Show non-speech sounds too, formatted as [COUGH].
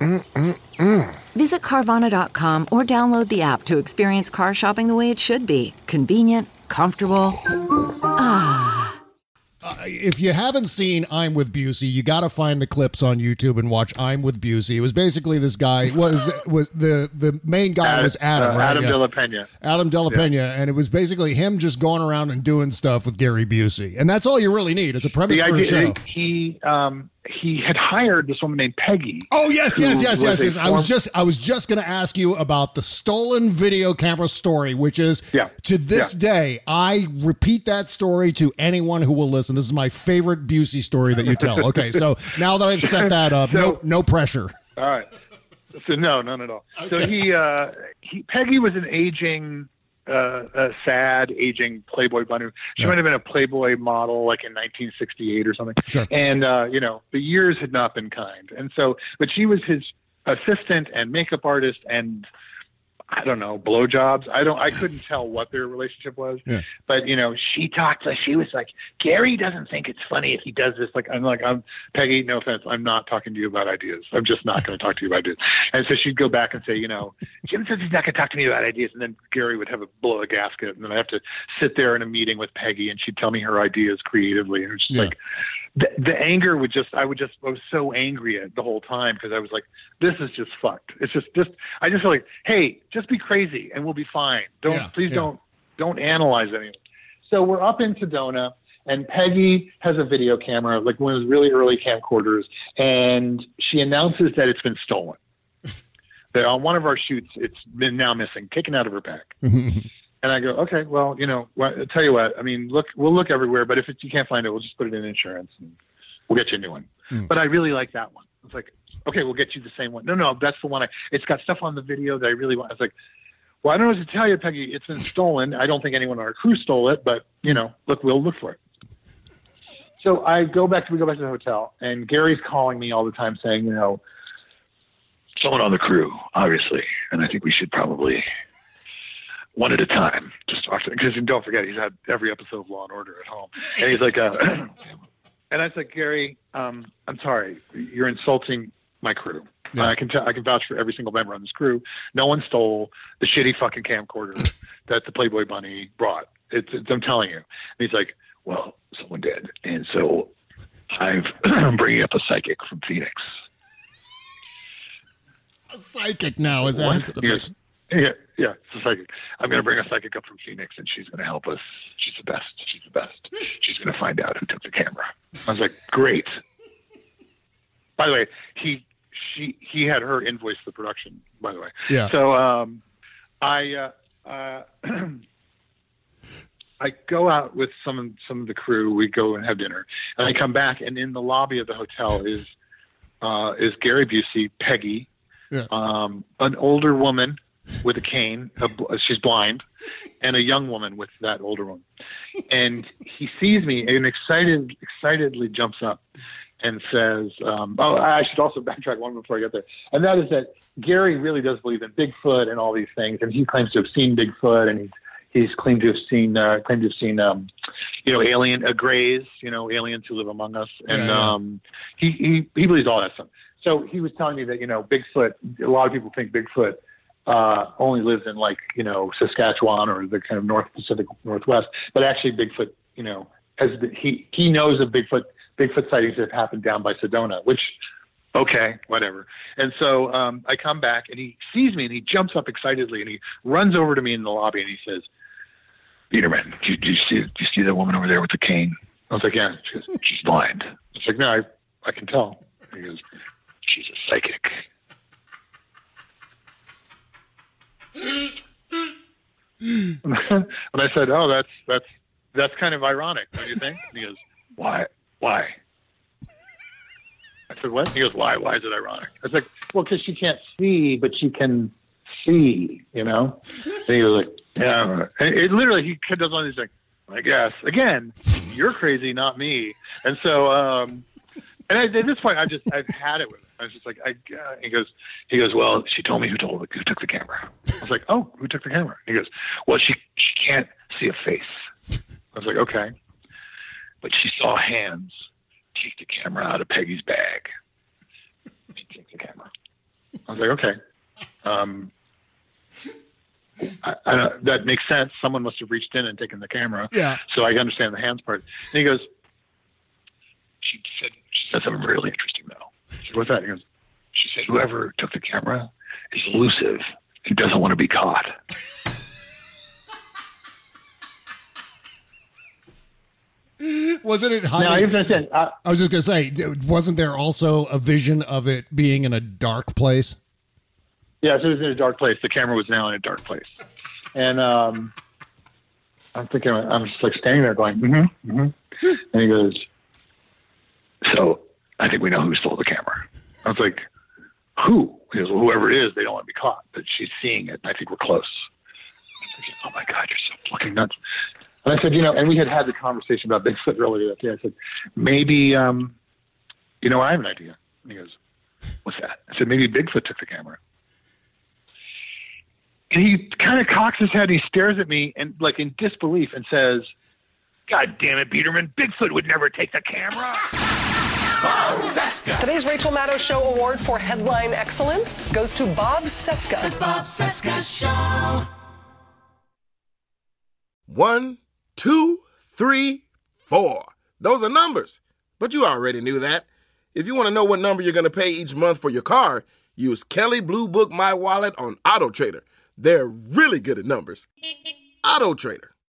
Mm-mm-mm. Visit Carvana.com or download the app to experience car shopping the way it should be convenient, comfortable. Ah. Uh, if you haven't seen I'm with Busey, you got to find the clips on YouTube and watch I'm with Busey. It was basically this guy was was the the main guy Adam, was Adam, uh, right? Adam Yeah. De La Pena. Adam De La Pena, and it was basically him just going around and doing stuff with Gary Busey, and that's all you really need. It's a premise The for a show. he um, he had hired this woman named Peggy. Oh yes, yes, yes, yes, yes. I was just I was just going to ask you about the stolen video camera story, which is Yeah. to this Yeah. day I repeat that story to anyone who will listen. This is my favorite Busey story that you tell. [LAUGHS] Okay, so now that I've set that up, no So- no pressure. All right. So no, none at all. So he, uh, he, Peggy was an aging, uh, a sad aging Playboy bunny. She Yeah. might have been a Playboy model like in 1968 or something. Sure. And uh, you know, the years had not been kind. And so, but she was his assistant and makeup artist and I don't know blowjobs. I don't. I couldn't tell what their relationship was. Yeah. But you know, she talked like she was like Gary doesn't think it's funny if he does this. Like I'm like I'm Peggy. No offense, I'm not talking to you about ideas. I'm just not going to talk to you about ideas. And so she'd go back and say, you know, Jim says he's not going to talk to me about ideas, and then Gary would have a blow a gasket, and then I have to sit there in a meeting with Peggy, and she'd tell me her ideas creatively, and it was just Yeah. like the, the anger would just I would just I was so angry at the whole time because I was like this is just fucked. It's just just I just feel like hey just be crazy and we'll be fine. Don't Yeah, please yeah. don't don't analyze anything. So we're up in Sedona and Peggy has a video camera like one of those really early camcorders and she announces that it's been stolen. [LAUGHS] that on one of our shoots it's been now missing, taken out of her bag. [LAUGHS] And I go, okay, well, you know, well, I'll tell you what, I mean, look, we'll look everywhere, but if it, you can't find it, we'll just put it in insurance and we'll get you a new one. Hmm. But I really like that one. It's like, okay, we'll get you the same one. No, no, that's the one I, it's got stuff on the video that I really want. I was like, well, I don't know what to tell you, Peggy. It's been stolen. I don't think anyone on our crew stole it, but you know, look, we'll look for it. So I go back to, we go back to the hotel and Gary's calling me all the time saying, you know, someone on the crew, obviously, and I think we should probably one at a time. Just talk to because don't forget he's had every episode of Law and Order at home, and he's like, uh, [CLEARS THROAT] and I said, like, Gary, um, I'm sorry, you're insulting my crew. Yeah. I can tell, I can vouch for every single member on this crew. No one stole the shitty fucking camcorder that the Playboy Bunny brought. It's, it's I'm telling you. And he's like, well, someone did, and so I've [CLEARS THROAT] I'm bringing up a psychic from Phoenix. A psychic now is added to the He mix. Yeah, yeah, it's a psychic. I'm going to bring a psychic up from Phoenix, and she's going to help us. She's the best. She's the best. She's going to find out who took the camera. I was like, great. By the way, he she he had her invoice the production. By the way, Yeah. So um, I uh, uh, [CLEARS THROAT] I go out with some of- some of the crew. We go and have dinner, and I come back, and in the lobby of the hotel is uh, is Gary Busey, Peggy, Yeah. um, an older woman with a cane. A, she's blind, and a young woman with that older one. And he sees me and excited, excitedly jumps up and says, um, "Oh, I should also backtrack one before I get there." And that is that Gary really does believe in Bigfoot and all these things, and he claims to have seen Bigfoot, and he's he's claimed to have seen uh, claimed to have seen um, you know alien uh, grays, you know aliens who live among us, and Yeah, um, he, he he believes all that stuff. So he was telling me that you know Bigfoot. A lot of people think Bigfoot uh, only lives in like you know Saskatchewan or the kind of North Pacific Northwest, but actually Bigfoot, you know, has been, he he knows of Bigfoot Bigfoot sightings that have happened down by Sedona, which okay, whatever. And so um, I come back and he sees me and he jumps up excitedly and he runs over to me in the lobby and he says, Biederman, do you, you see do you see that woman over there with the cane? I was like, yeah. She goes, she's blind. I was like, no, I, I can tell. He goes, she's a psychic. and I said, oh, that's that's that's kind of ironic, don't you think? And he goes, why? Why? I said, what? He goes, why? Why is it ironic? I was like, well, because she can't see, but she can see, you know? And he was like, yeah. And it literally, he does one of these like, I guess. Again, you're crazy, not me. And so, um, and I, at this point, I just, I've had it with him. I was just like, I, uh, he goes, he goes, well, she told me who told, who took the camera. I was like, oh, who took the camera? He goes, well, she, she can't see a face. I was like, okay. But she saw hands take the camera out of Peggy's bag. She takes the camera. I was like, okay. Um, I, I, that makes sense. Someone must have reached in and taken the camera. Yeah. So I understand the hands part. And he goes, she said, she said something really interesting though. I said, what's that? He goes, she said, whoever took the camera is elusive and doesn't want to be caught. [LAUGHS] Wasn't it? Now, I Hiding, understand. Uh, I was just gonna say, wasn't there also a vision of it being in a dark place? Yeah, so it was in a dark place. The camera was now in a dark place, and um, I'm thinking, I'm just like standing there going, mm-hmm, mm-hmm. and he goes, "So I think we know who stole the camera." I was like, "Who?" He goes, well, "Whoever it is, they don't want to be caught, but she's seeing it. And I think we're close." "Oh my God, you're so fucking nuts!" And I said, "You know," and we had had the conversation about Bigfoot [LAUGHS] earlier that day. I said, "Maybe, um, you know, I have an idea." And he goes, "What's that?" I said, "Maybe Bigfoot took the camera." And he kind of cocks his head. And he stares at me and like in disbelief and says, "God damn it, Biederman! Bigfoot would never take the camera." Today's Rachel Maddow Show Award for Headline Excellence goes to Bob Cesca. Bob Cesca Show. One, two, three, four. Those are numbers. But you already knew that. If you want to know what number you're going to pay each month for your car, use Kelley Blue Book My Wallet on Auto Trader. They're really good at numbers. Auto Trader.